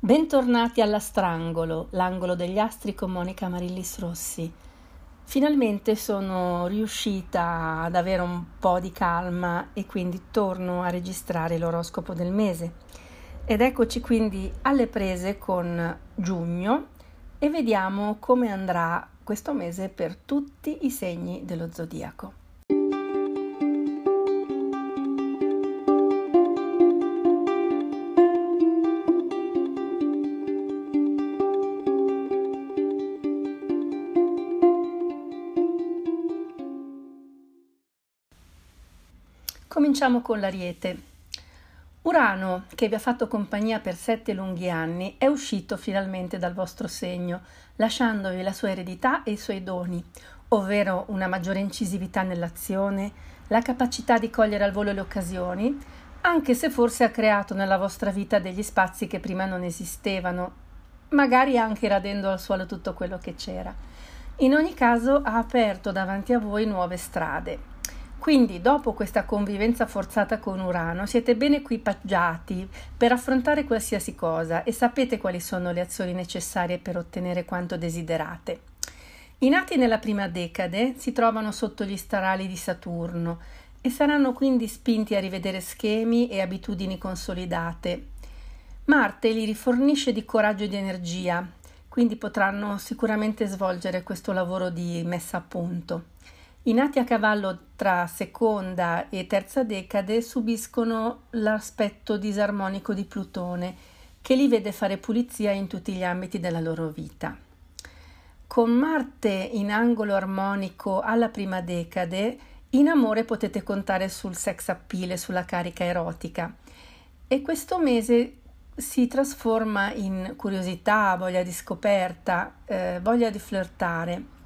Bentornati alla Strangolo, l'angolo degli astri con Monica Marillis Rossi. Finalmente sono riuscita ad avere un po' di calma e quindi torno a registrare l'oroscopo del mese. Ed eccoci quindi alle prese con giugno e vediamo come andrà questo mese per tutti i segni dello zodiaco. Cominciamo con l'Ariete. Urano, che vi ha fatto compagnia per sette lunghi anni, è uscito finalmente dal vostro segno, lasciandovi la sua eredità e i suoi doni, ovvero una maggiore incisività nell'azione, la capacità di cogliere al volo le occasioni, anche se forse ha creato nella vostra vita degli spazi che prima non esistevano, magari anche radendo al suolo tutto quello che c'era. In ogni caso ha aperto davanti a voi nuove strade, quindi, dopo questa convivenza forzata con Urano, siete ben equipaggiati per affrontare qualsiasi cosa e sapete quali sono le azioni necessarie per ottenere quanto desiderate. I nati nella prima decade si trovano sotto gli starali di Saturno e saranno quindi spinti a rivedere schemi e abitudini consolidate. Marte li rifornisce di coraggio e di energia, quindi potranno sicuramente svolgere questo lavoro di messa a punto. I nati a cavallo tra seconda e terza decade subiscono l'aspetto disarmonico di Plutone, che li vede fare pulizia in tutti gli ambiti della loro vita. Con Marte in angolo armonico alla prima decade, in amore potete contare sul sex appeal e sulla carica erotica. E questo mese si trasforma in curiosità, voglia di scoperta, eh, voglia di flirtare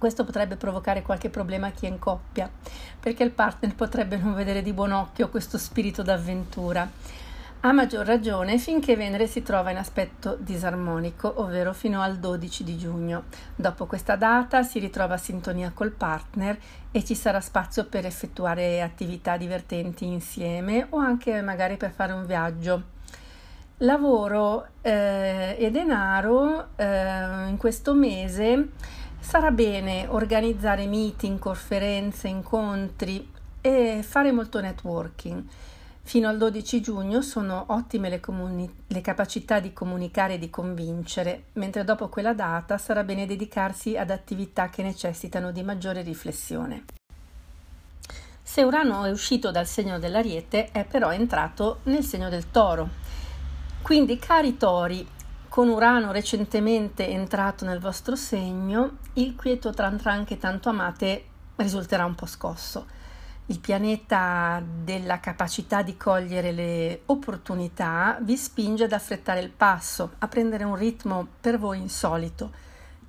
questo potrebbe provocare qualche problema a chi è in coppia, perché il partner potrebbe non vedere di buon occhio questo spirito d'avventura. A maggior ragione finché Venere si trova in aspetto disarmonico, ovvero fino al 12 di giugno. Dopo questa data si ritrova a sintonia col partner e ci sarà spazio per effettuare attività divertenti insieme o anche magari per fare un viaggio. Lavoro eh, e denaro eh, in questo mese Sarà bene organizzare meeting, conferenze, incontri e fare molto networking. Fino al 12 giugno sono ottime le, comuni- le, capacità di comunicare e di convincere, mentre dopo quella data sarà bene dedicarsi ad attività che necessitano di maggiore riflessione. Se Urano è uscito dal segno dell'Ariete, è però entrato nel segno del Toro. Quindi, cari Tori, con Urano recentemente entrato nel vostro segno, il quieto tran tran che tanto amate risulterà un po' scosso. Il pianeta della capacità di cogliere le opportunità vi spinge ad affrettare il passo, a prendere un ritmo per voi insolito.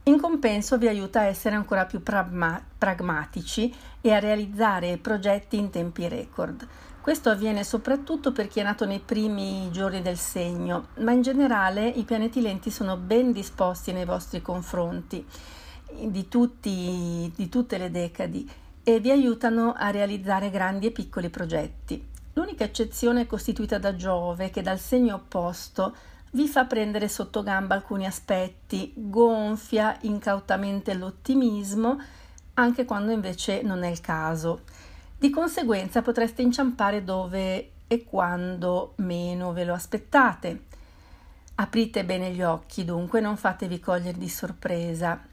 In compenso vi aiuta a essere ancora più pragma- pragmatici e a realizzare progetti in tempi record. Questo avviene soprattutto per chi è nato nei primi giorni del segno, ma in generale i pianeti lenti sono ben disposti nei vostri confronti di, tutti, di tutte le decadi e vi aiutano a realizzare grandi e piccoli progetti. L'unica eccezione è costituita da Giove che dal segno opposto vi fa prendere sotto gamba alcuni aspetti, gonfia incautamente l'ottimismo anche quando invece non è il caso. Di conseguenza potreste inciampare dove e quando meno ve lo aspettate. Aprite bene gli occhi, dunque non fatevi cogliere di sorpresa.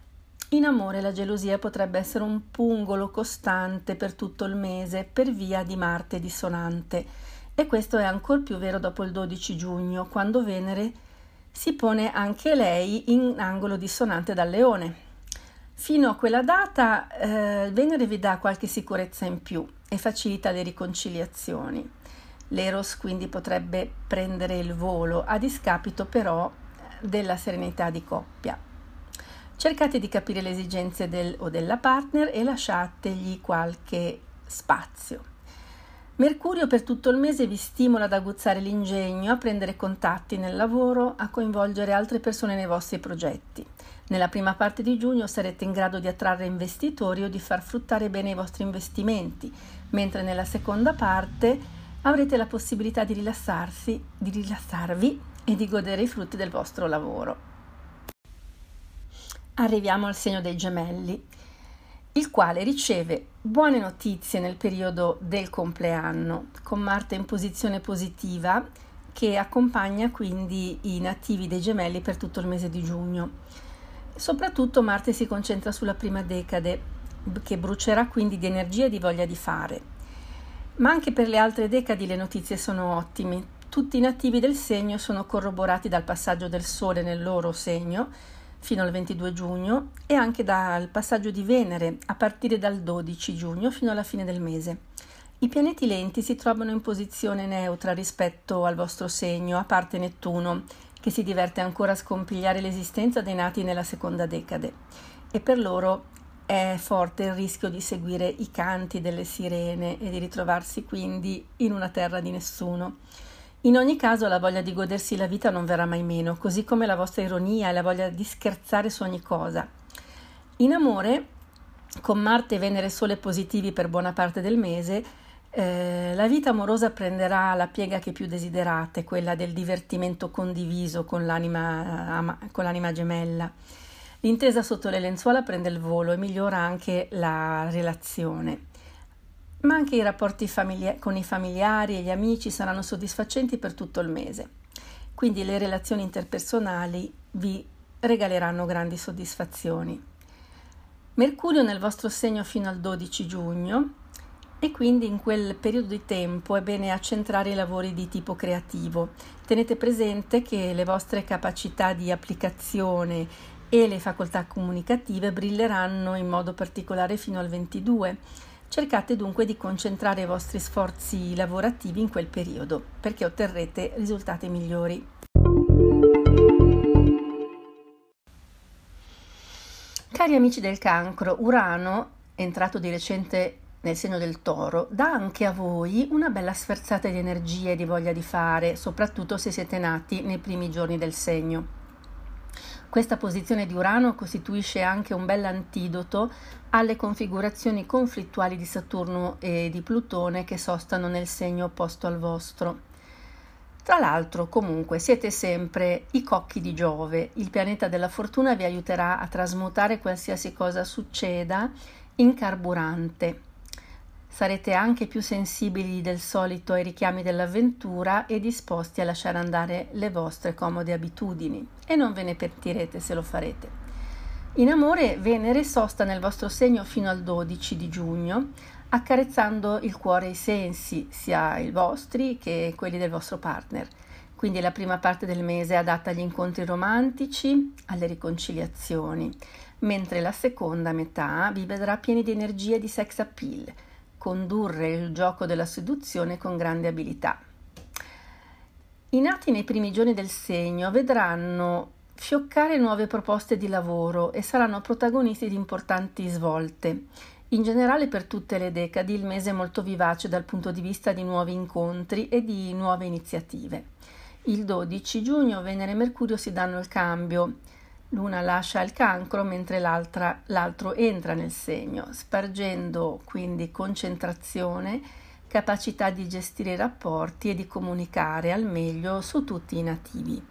In amore la gelosia potrebbe essere un pungolo costante per tutto il mese per via di Marte dissonante e questo è ancor più vero dopo il 12 giugno, quando Venere si pone anche lei in angolo dissonante dal Leone. Fino a quella data eh, Venere vi dà qualche sicurezza in più e facilita le riconciliazioni. L'Eros quindi potrebbe prendere il volo, a discapito però della serenità di coppia. Cercate di capire le esigenze del o della partner e lasciategli qualche spazio. Mercurio per tutto il mese vi stimola ad aguzzare l'ingegno, a prendere contatti nel lavoro, a coinvolgere altre persone nei vostri progetti. Nella prima parte di giugno sarete in grado di attrarre investitori o di far fruttare bene i vostri investimenti, mentre nella seconda parte avrete la possibilità di rilassarsi, di rilassarvi e di godere i frutti del vostro lavoro. Arriviamo al segno dei gemelli, il quale riceve buone notizie nel periodo del compleanno, con Marte in posizione positiva che accompagna quindi i nativi dei gemelli per tutto il mese di giugno. Soprattutto Marte si concentra sulla prima decade, che brucerà quindi di energia e di voglia di fare. Ma anche per le altre decadi le notizie sono ottime. Tutti i nativi del segno sono corroborati dal passaggio del Sole nel loro segno fino al 22 giugno e anche dal passaggio di Venere a partire dal 12 giugno fino alla fine del mese. I pianeti lenti si trovano in posizione neutra rispetto al vostro segno, a parte Nettuno, che si diverte ancora a scompigliare l'esistenza dei nati nella seconda decade, e per loro è forte il rischio di seguire i canti delle sirene e di ritrovarsi quindi in una terra di nessuno. In ogni caso la voglia di godersi la vita non verrà mai meno, così come la vostra ironia e la voglia di scherzare su ogni cosa. In amore, con Marte e Venere Sole positivi per buona parte del mese, eh, la vita amorosa prenderà la piega che più desiderate, quella del divertimento condiviso con l'anima, con l'anima gemella. L'intesa sotto le lenzuola prende il volo e migliora anche la relazione. Ma anche i rapporti famiglia- con i familiari e gli amici saranno soddisfacenti per tutto il mese. Quindi le relazioni interpersonali vi regaleranno grandi soddisfazioni. Mercurio nel vostro segno fino al 12 giugno e quindi in quel periodo di tempo è bene accentrare i lavori di tipo creativo. Tenete presente che le vostre capacità di applicazione e le facoltà comunicative brilleranno in modo particolare fino al 22. Cercate dunque di concentrare i vostri sforzi lavorativi in quel periodo perché otterrete risultati migliori. Cari amici del cancro, Urano, entrato di recente nel segno del toro, dà anche a voi una bella sferzata di energia e di voglia di fare, soprattutto se siete nati nei primi giorni del segno. Questa posizione di Urano costituisce anche un bel antidoto alle configurazioni conflittuali di Saturno e di Plutone che sostano nel segno opposto al vostro. Tra l'altro, comunque, siete sempre i cocchi di Giove. Il pianeta della fortuna vi aiuterà a trasmutare qualsiasi cosa succeda in carburante Sarete anche più sensibili del solito ai richiami dell'avventura e disposti a lasciare andare le vostre comode abitudini e non ve ne pentirete se lo farete. In amore Venere sosta nel vostro segno fino al 12 di giugno, accarezzando il cuore e i sensi, sia i vostri che quelli del vostro partner. Quindi la prima parte del mese è adatta agli incontri romantici, alle riconciliazioni, mentre la seconda metà vi vedrà pieni di energia e di sex appeal condurre il gioco della seduzione con grande abilità. I nati nei primi giorni del segno vedranno fioccare nuove proposte di lavoro e saranno protagonisti di importanti svolte. In generale per tutte le decadi il mese è molto vivace dal punto di vista di nuovi incontri e di nuove iniziative. Il 12 giugno Venere e Mercurio si danno il cambio L'una lascia il cancro mentre l'altro entra nel segno, spargendo quindi concentrazione, capacità di gestire i rapporti e di comunicare al meglio su tutti i nativi.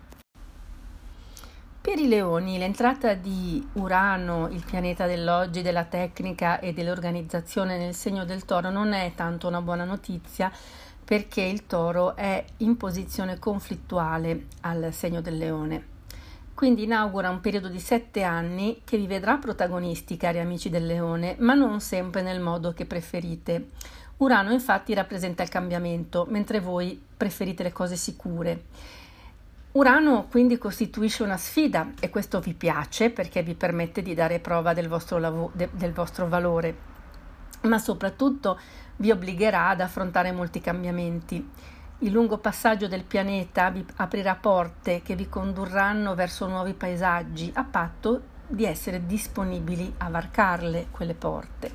Per i leoni l'entrata di Urano, il pianeta dell'oggi, della tecnica e dell'organizzazione nel segno del toro non è tanto una buona notizia perché il toro è in posizione conflittuale al segno del leone. Quindi inaugura un periodo di sette anni che vi vedrà protagonisti, cari amici del leone, ma non sempre nel modo che preferite. Urano infatti rappresenta il cambiamento, mentre voi preferite le cose sicure. Urano quindi costituisce una sfida e questo vi piace perché vi permette di dare prova del vostro, lav- de- del vostro valore, ma soprattutto vi obbligherà ad affrontare molti cambiamenti. Il lungo passaggio del pianeta vi aprirà porte che vi condurranno verso nuovi paesaggi a patto di essere disponibili a varcarle quelle porte.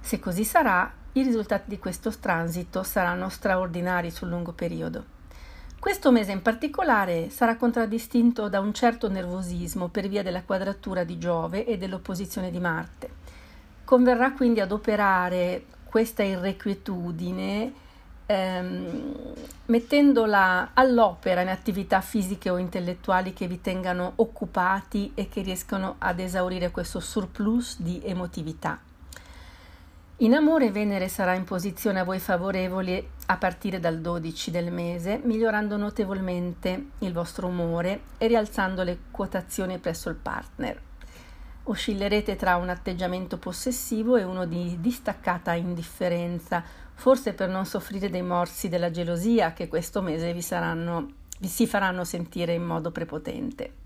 Se così sarà, i risultati di questo transito saranno straordinari sul lungo periodo. Questo mese in particolare sarà contraddistinto da un certo nervosismo per via della quadratura di Giove e dell'opposizione di Marte. Converrà quindi adoperare questa irrequietudine ehm, mettendola all'opera in attività fisiche o intellettuali che vi tengano occupati e che riescano ad esaurire questo surplus di emotività. In amore Venere sarà in posizione a voi favorevole a partire dal 12 del mese, migliorando notevolmente il vostro umore e rialzando le quotazioni presso il partner. Oscillerete tra un atteggiamento possessivo e uno di distaccata indifferenza, forse per non soffrire dei morsi della gelosia che questo mese vi, saranno, vi si faranno sentire in modo prepotente.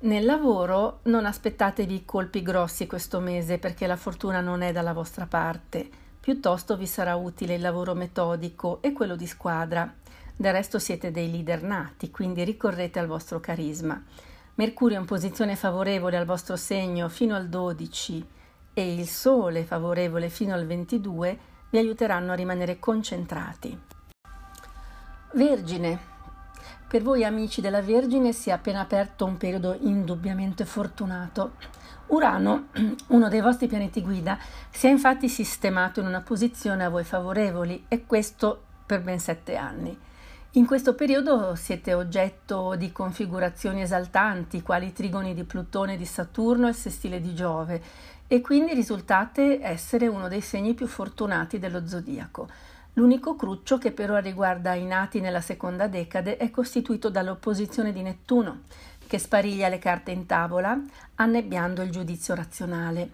Nel lavoro non aspettatevi colpi grossi questo mese perché la fortuna non è dalla vostra parte, piuttosto vi sarà utile il lavoro metodico e quello di squadra. Del resto siete dei leader nati, quindi ricorrete al vostro carisma. Mercurio in posizione favorevole al vostro segno fino al 12 e il Sole favorevole fino al 22 vi aiuteranno a rimanere concentrati. Vergine, per voi amici della Vergine si è appena aperto un periodo indubbiamente fortunato. Urano, uno dei vostri pianeti guida, si è infatti sistemato in una posizione a voi favorevoli e questo per ben sette anni. In questo periodo siete oggetto di configurazioni esaltanti, quali trigoni di Plutone, di Saturno e sestile di Giove, e quindi risultate essere uno dei segni più fortunati dello zodiaco. L'unico cruccio che però riguarda i nati nella seconda decade è costituito dall'opposizione di Nettuno, che spariglia le carte in tavola, annebbiando il giudizio razionale.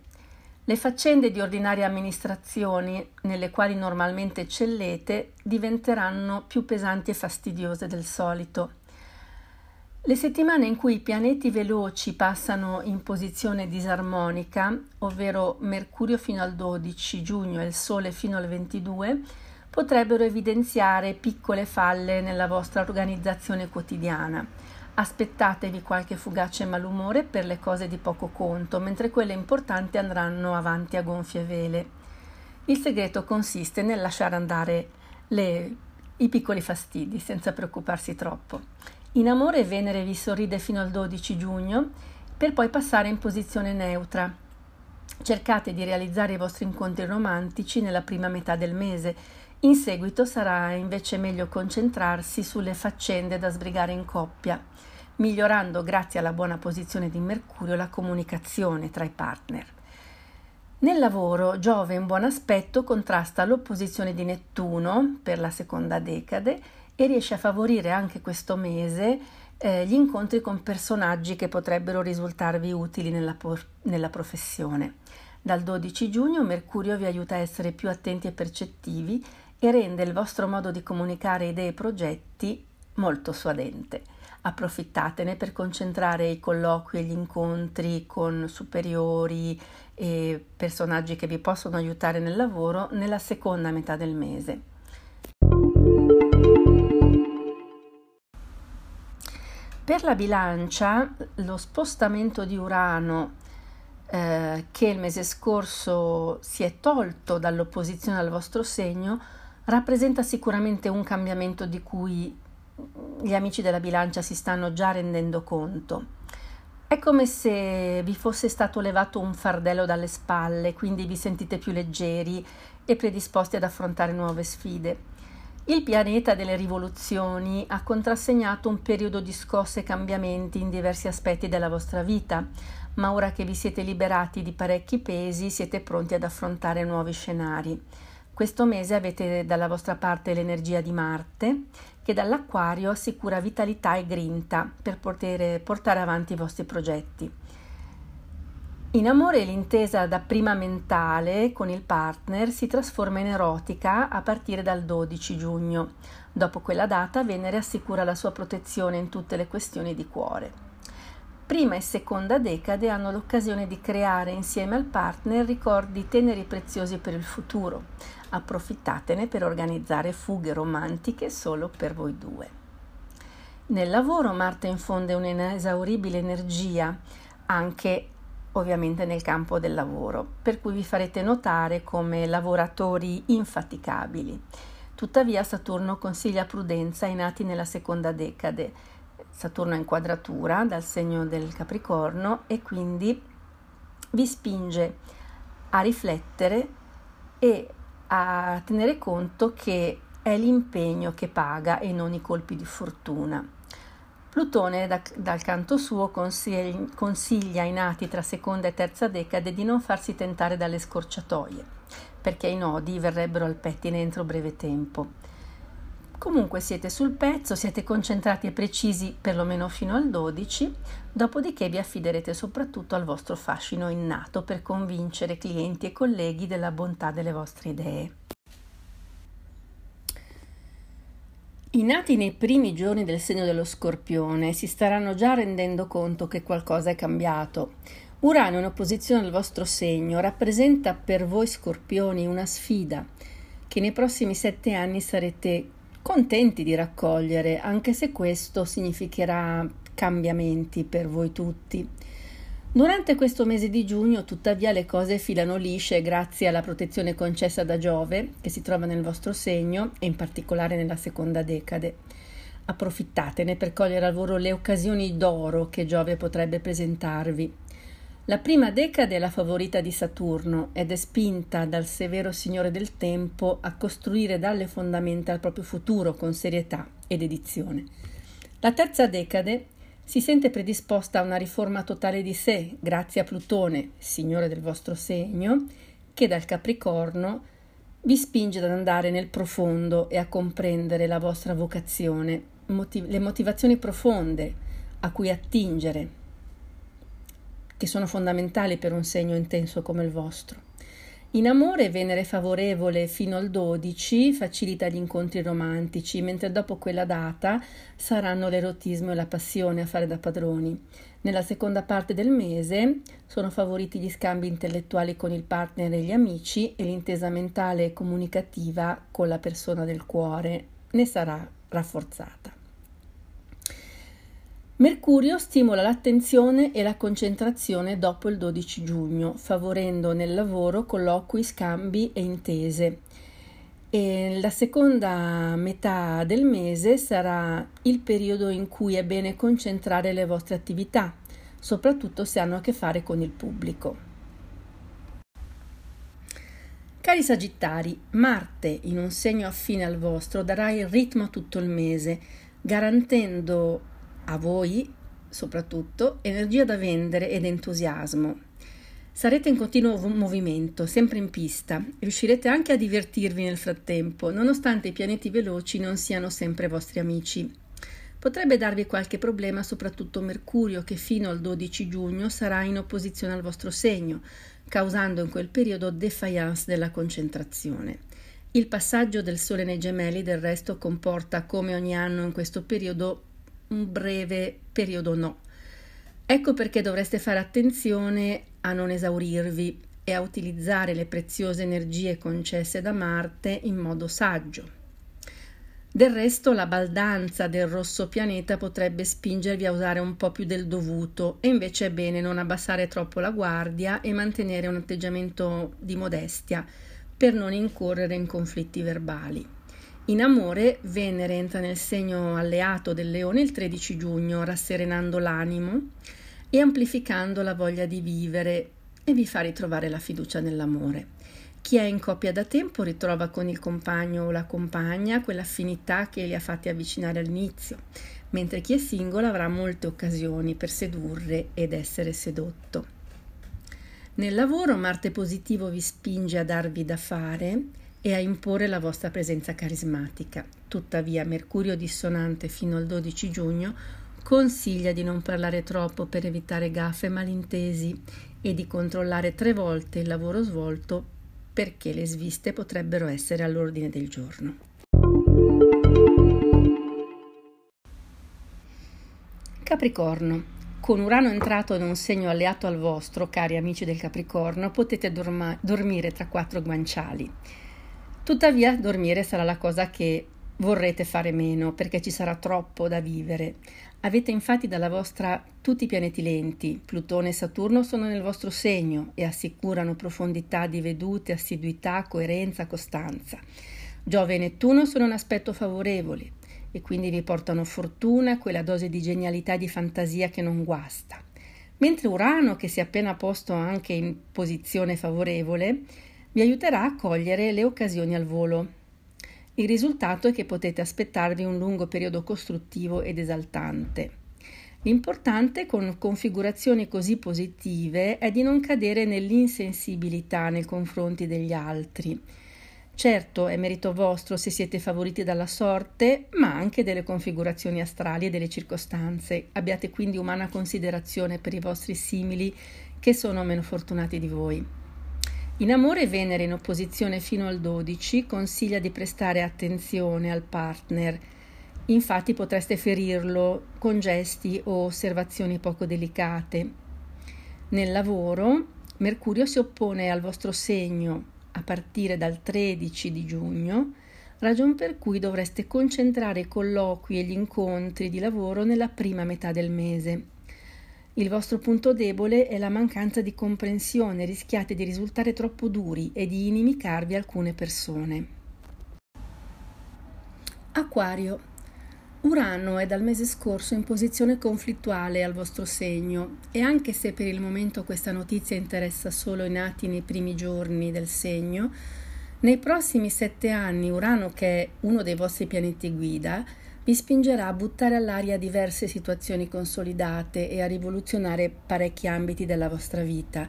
Le faccende di ordinaria amministrazione, nelle quali normalmente eccellete, diventeranno più pesanti e fastidiose del solito. Le settimane in cui i pianeti veloci passano in posizione disarmonica, ovvero Mercurio fino al 12 giugno e il Sole fino al 22, potrebbero evidenziare piccole falle nella vostra organizzazione quotidiana. Aspettatevi qualche fugace malumore per le cose di poco conto, mentre quelle importanti andranno avanti a gonfie vele. Il segreto consiste nel lasciare andare le, i piccoli fastidi senza preoccuparsi troppo. In amore Venere vi sorride fino al 12 giugno per poi passare in posizione neutra. Cercate di realizzare i vostri incontri romantici nella prima metà del mese in seguito sarà invece meglio concentrarsi sulle faccende da sbrigare in coppia, migliorando grazie alla buona posizione di Mercurio la comunicazione tra i partner. Nel lavoro Giove in buon aspetto contrasta l'opposizione di Nettuno per la seconda decade e riesce a favorire anche questo mese eh, gli incontri con personaggi che potrebbero risultarvi utili nella, por- nella professione. Dal 12 giugno Mercurio vi aiuta a essere più attenti e percettivi e rende il vostro modo di comunicare idee e progetti molto suadente. Approfittatene per concentrare i colloqui e gli incontri con superiori e personaggi che vi possono aiutare nel lavoro nella seconda metà del mese. Per la bilancia, lo spostamento di Urano eh, che il mese scorso si è tolto dall'opposizione al vostro segno rappresenta sicuramente un cambiamento di cui gli amici della bilancia si stanno già rendendo conto. È come se vi fosse stato levato un fardello dalle spalle, quindi vi sentite più leggeri e predisposti ad affrontare nuove sfide. Il pianeta delle rivoluzioni ha contrassegnato un periodo di scosse e cambiamenti in diversi aspetti della vostra vita, ma ora che vi siete liberati di parecchi pesi siete pronti ad affrontare nuovi scenari. Questo mese avete dalla vostra parte l'energia di Marte, che dall'Acquario assicura vitalità e grinta per poter portare avanti i vostri progetti. In amore l'intesa da prima mentale con il partner si trasforma in erotica a partire dal 12 giugno. Dopo quella data Venere assicura la sua protezione in tutte le questioni di cuore. Prima e seconda decade hanno l'occasione di creare insieme al partner ricordi teneri preziosi per il futuro. Approfittatene per organizzare fughe romantiche solo per voi due. Nel lavoro Marte infonde un'inesauribile energia anche ovviamente nel campo del lavoro, per cui vi farete notare come lavoratori infaticabili. Tuttavia Saturno consiglia prudenza ai nati nella seconda decade Saturno è in quadratura dal segno del Capricorno e quindi vi spinge a riflettere e a tenere conto che è l'impegno che paga e non i colpi di fortuna. Plutone da, dal canto suo consiglia, consiglia ai nati tra seconda e terza decade di non farsi tentare dalle scorciatoie, perché i nodi verrebbero al pettine entro breve tempo. Comunque siete sul pezzo, siete concentrati e precisi perlomeno fino al 12, dopodiché vi affiderete soprattutto al vostro fascino innato per convincere clienti e colleghi della bontà delle vostre idee. I nati nei primi giorni del segno dello scorpione si staranno già rendendo conto che qualcosa è cambiato. Urano in opposizione al vostro segno rappresenta per voi scorpioni una sfida che nei prossimi sette anni sarete contenti di raccogliere, anche se questo significherà cambiamenti per voi tutti. Durante questo mese di giugno, tuttavia, le cose filano lisce grazie alla protezione concessa da Giove, che si trova nel vostro segno e in particolare nella seconda decade. Approfittatene per cogliere al lavoro le occasioni d'oro che Giove potrebbe presentarvi. La prima decade è la favorita di Saturno ed è spinta dal severo signore del tempo a costruire dalle fondamenta il proprio futuro con serietà ed edizione. La terza decade si sente predisposta a una riforma totale di sé grazie a Plutone, signore del vostro segno, che dal Capricorno vi spinge ad andare nel profondo e a comprendere la vostra vocazione, motiv- le motivazioni profonde a cui attingere che sono fondamentali per un segno intenso come il vostro. In amore Venere favorevole fino al 12 facilita gli incontri romantici, mentre dopo quella data saranno l'erotismo e la passione a fare da padroni. Nella seconda parte del mese sono favoriti gli scambi intellettuali con il partner e gli amici e l'intesa mentale e comunicativa con la persona del cuore ne sarà rafforzata. Mercurio stimola l'attenzione e la concentrazione dopo il 12 giugno, favorendo nel lavoro colloqui, scambi e intese. E la seconda metà del mese sarà il periodo in cui è bene concentrare le vostre attività, soprattutto se hanno a che fare con il pubblico. Cari Sagittari, Marte in un segno affine al vostro darà il ritmo a tutto il mese, garantendo a voi soprattutto energia da vendere ed entusiasmo. Sarete in continuo movimento, sempre in pista, riuscirete anche a divertirvi nel frattempo, nonostante i pianeti veloci non siano sempre vostri amici. Potrebbe darvi qualche problema, soprattutto Mercurio, che fino al 12 giugno sarà in opposizione al vostro segno, causando in quel periodo defiance della concentrazione. Il passaggio del Sole nei gemelli, del resto, comporta, come ogni anno in questo periodo, un breve periodo no. Ecco perché dovreste fare attenzione a non esaurirvi e a utilizzare le preziose energie concesse da Marte in modo saggio. Del resto la baldanza del rosso pianeta potrebbe spingervi a usare un po' più del dovuto e invece è bene non abbassare troppo la guardia e mantenere un atteggiamento di modestia per non incorrere in conflitti verbali. In amore, Venere entra nel segno alleato del leone il 13 giugno, rasserenando l'animo e amplificando la voglia di vivere e vi fa ritrovare la fiducia nell'amore. Chi è in coppia da tempo ritrova con il compagno o la compagna quell'affinità che li ha fatti avvicinare all'inizio, mentre chi è singolo avrà molte occasioni per sedurre ed essere sedotto. Nel lavoro Marte positivo vi spinge a darvi da fare e a imporre la vostra presenza carismatica. Tuttavia, Mercurio dissonante fino al 12 giugno consiglia di non parlare troppo per evitare gaffe e malintesi e di controllare tre volte il lavoro svolto perché le sviste potrebbero essere all'ordine del giorno. Capricorno. Con Urano entrato in un segno alleato al vostro, cari amici del Capricorno, potete dorma- dormire tra quattro guanciali. Tuttavia, dormire sarà la cosa che vorrete fare meno perché ci sarà troppo da vivere. Avete infatti dalla vostra tutti i pianeti lenti, Plutone e Saturno sono nel vostro segno e assicurano profondità di vedute, assiduità, coerenza, costanza. Giove e Nettuno sono un aspetto favorevole e quindi vi portano fortuna, quella dose di genialità e di fantasia che non guasta. Mentre Urano, che si è appena posto anche in posizione favorevole, vi aiuterà a cogliere le occasioni al volo. Il risultato è che potete aspettarvi un lungo periodo costruttivo ed esaltante. L'importante con configurazioni così positive è di non cadere nell'insensibilità nei confronti degli altri. Certo, è merito vostro se siete favoriti dalla sorte, ma anche delle configurazioni astrali e delle circostanze. Abbiate quindi umana considerazione per i vostri simili che sono meno fortunati di voi. In amore Venere in opposizione fino al 12 consiglia di prestare attenzione al partner Infatti potreste ferirlo con gesti o osservazioni poco delicate. Nel lavoro, Mercurio si oppone al vostro segno a partire dal 13 di giugno, ragion per cui dovreste concentrare i colloqui e gli incontri di lavoro nella prima metà del mese. Il vostro punto debole è la mancanza di comprensione, rischiate di risultare troppo duri e di inimicarvi alcune persone. Acquario Urano è dal mese scorso in posizione conflittuale al vostro segno e anche se per il momento questa notizia interessa solo i nati nei primi giorni del segno, nei prossimi sette anni Urano, che è uno dei vostri pianeti guida, vi spingerà a buttare all'aria diverse situazioni consolidate e a rivoluzionare parecchi ambiti della vostra vita.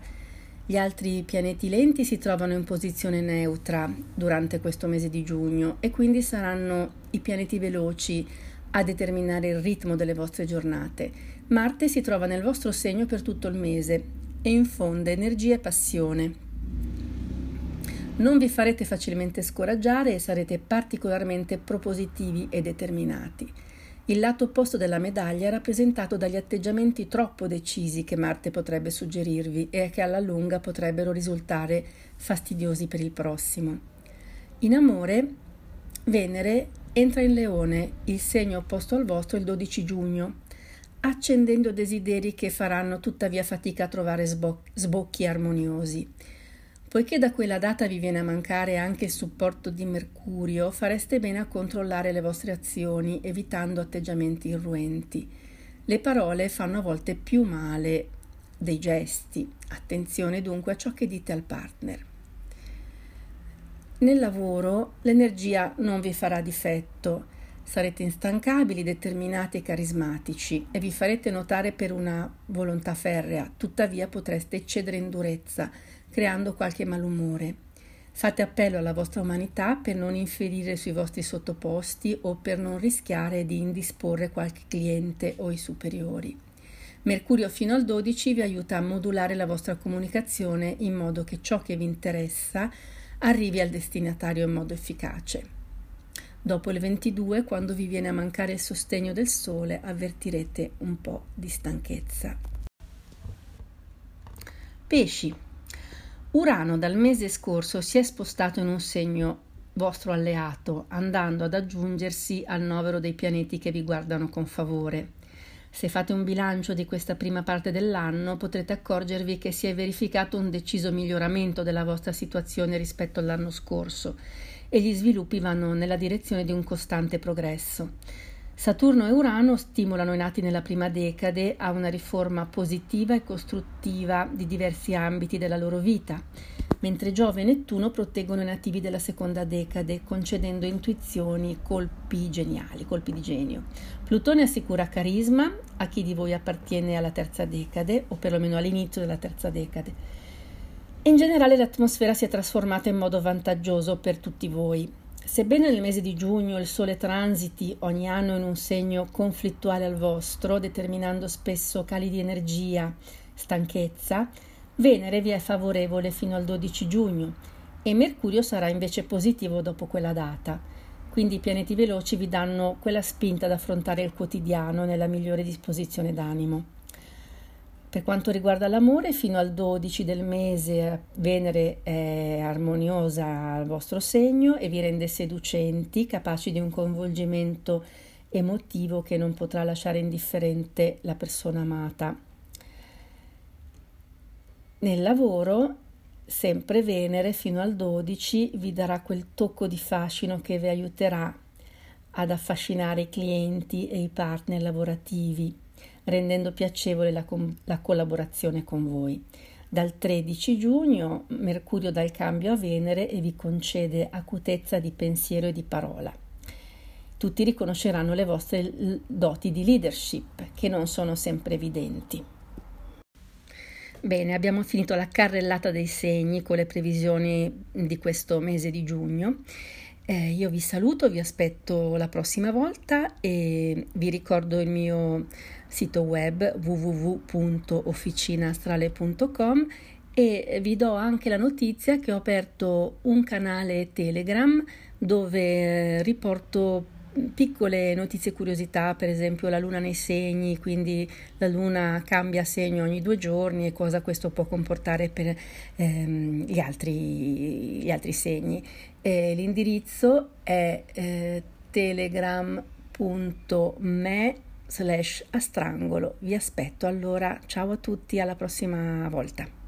Gli altri pianeti lenti si trovano in posizione neutra durante questo mese di giugno e quindi saranno i pianeti veloci a determinare il ritmo delle vostre giornate. Marte si trova nel vostro segno per tutto il mese e infonde energia e passione. Non vi farete facilmente scoraggiare e sarete particolarmente propositivi e determinati. Il lato opposto della medaglia è rappresentato dagli atteggiamenti troppo decisi che Marte potrebbe suggerirvi e che alla lunga potrebbero risultare fastidiosi per il prossimo. In amore, Venere entra in Leone, il segno opposto al vostro, il 12 giugno, accendendo desideri che faranno tuttavia fatica a trovare sbo- sbocchi armoniosi. Poiché da quella data vi viene a mancare anche il supporto di Mercurio, fareste bene a controllare le vostre azioni, evitando atteggiamenti irruenti. Le parole fanno a volte più male dei gesti. Attenzione dunque a ciò che dite al partner. Nel lavoro l'energia non vi farà difetto, sarete instancabili, determinati e carismatici e vi farete notare per una volontà ferrea, tuttavia potreste eccedere in durezza, creando qualche malumore. Fate appello alla vostra umanità per non inferire sui vostri sottoposti o per non rischiare di indisporre qualche cliente o i superiori. Mercurio fino al 12 vi aiuta a modulare la vostra comunicazione in modo che ciò che vi interessa arrivi al destinatario in modo efficace. Dopo il 22, quando vi viene a mancare il sostegno del sole, avvertirete un po' di stanchezza. Pesci. Urano dal mese scorso si è spostato in un segno vostro alleato, andando ad aggiungersi al novero dei pianeti che vi guardano con favore. Se fate un bilancio di questa prima parte dell'anno potrete accorgervi che si è verificato un deciso miglioramento della vostra situazione rispetto all'anno scorso e gli sviluppi vanno nella direzione di un costante progresso. Saturno e Urano stimolano i nati nella prima decade a una riforma positiva e costruttiva di diversi ambiti della loro vita mentre Giove e Nettuno proteggono i nativi della seconda decade, concedendo intuizioni, colpi geniali, colpi di genio. Plutone assicura carisma a chi di voi appartiene alla terza decade, o perlomeno all'inizio della terza decade. In generale l'atmosfera si è trasformata in modo vantaggioso per tutti voi. Sebbene nel mese di giugno il Sole transiti ogni anno in un segno conflittuale al vostro, determinando spesso cali di energia, stanchezza, Venere vi è favorevole fino al 12 giugno e Mercurio sarà invece positivo dopo quella data. Quindi i pianeti veloci vi danno quella spinta ad affrontare il quotidiano nella migliore disposizione d'animo. Per quanto riguarda l'amore, fino al 12 del mese Venere è armoniosa al vostro segno e vi rende seducenti, capaci di un coinvolgimento emotivo che non potrà lasciare indifferente la persona amata. Nel lavoro, sempre Venere fino al 12 vi darà quel tocco di fascino che vi aiuterà ad affascinare i clienti e i partner lavorativi, rendendo piacevole la, com- la collaborazione con voi. Dal 13 giugno Mercurio dà il cambio a Venere e vi concede acutezza di pensiero e di parola. Tutti riconosceranno le vostre doti di leadership, che non sono sempre evidenti. Bene, abbiamo finito la carrellata dei segni con le previsioni di questo mese di giugno. Eh, io vi saluto, vi aspetto la prossima volta e vi ricordo il mio sito web www.officinastrale.com e vi do anche la notizia che ho aperto un canale Telegram dove riporto piccole notizie curiosità, per esempio la luna nei segni, quindi la luna cambia segno ogni due giorni e cosa questo può comportare per ehm, gli, altri, gli, altri, segni. Eh, l'indirizzo è eh, telegram.me slash astrangolo. Vi aspetto allora, ciao a tutti, alla prossima volta.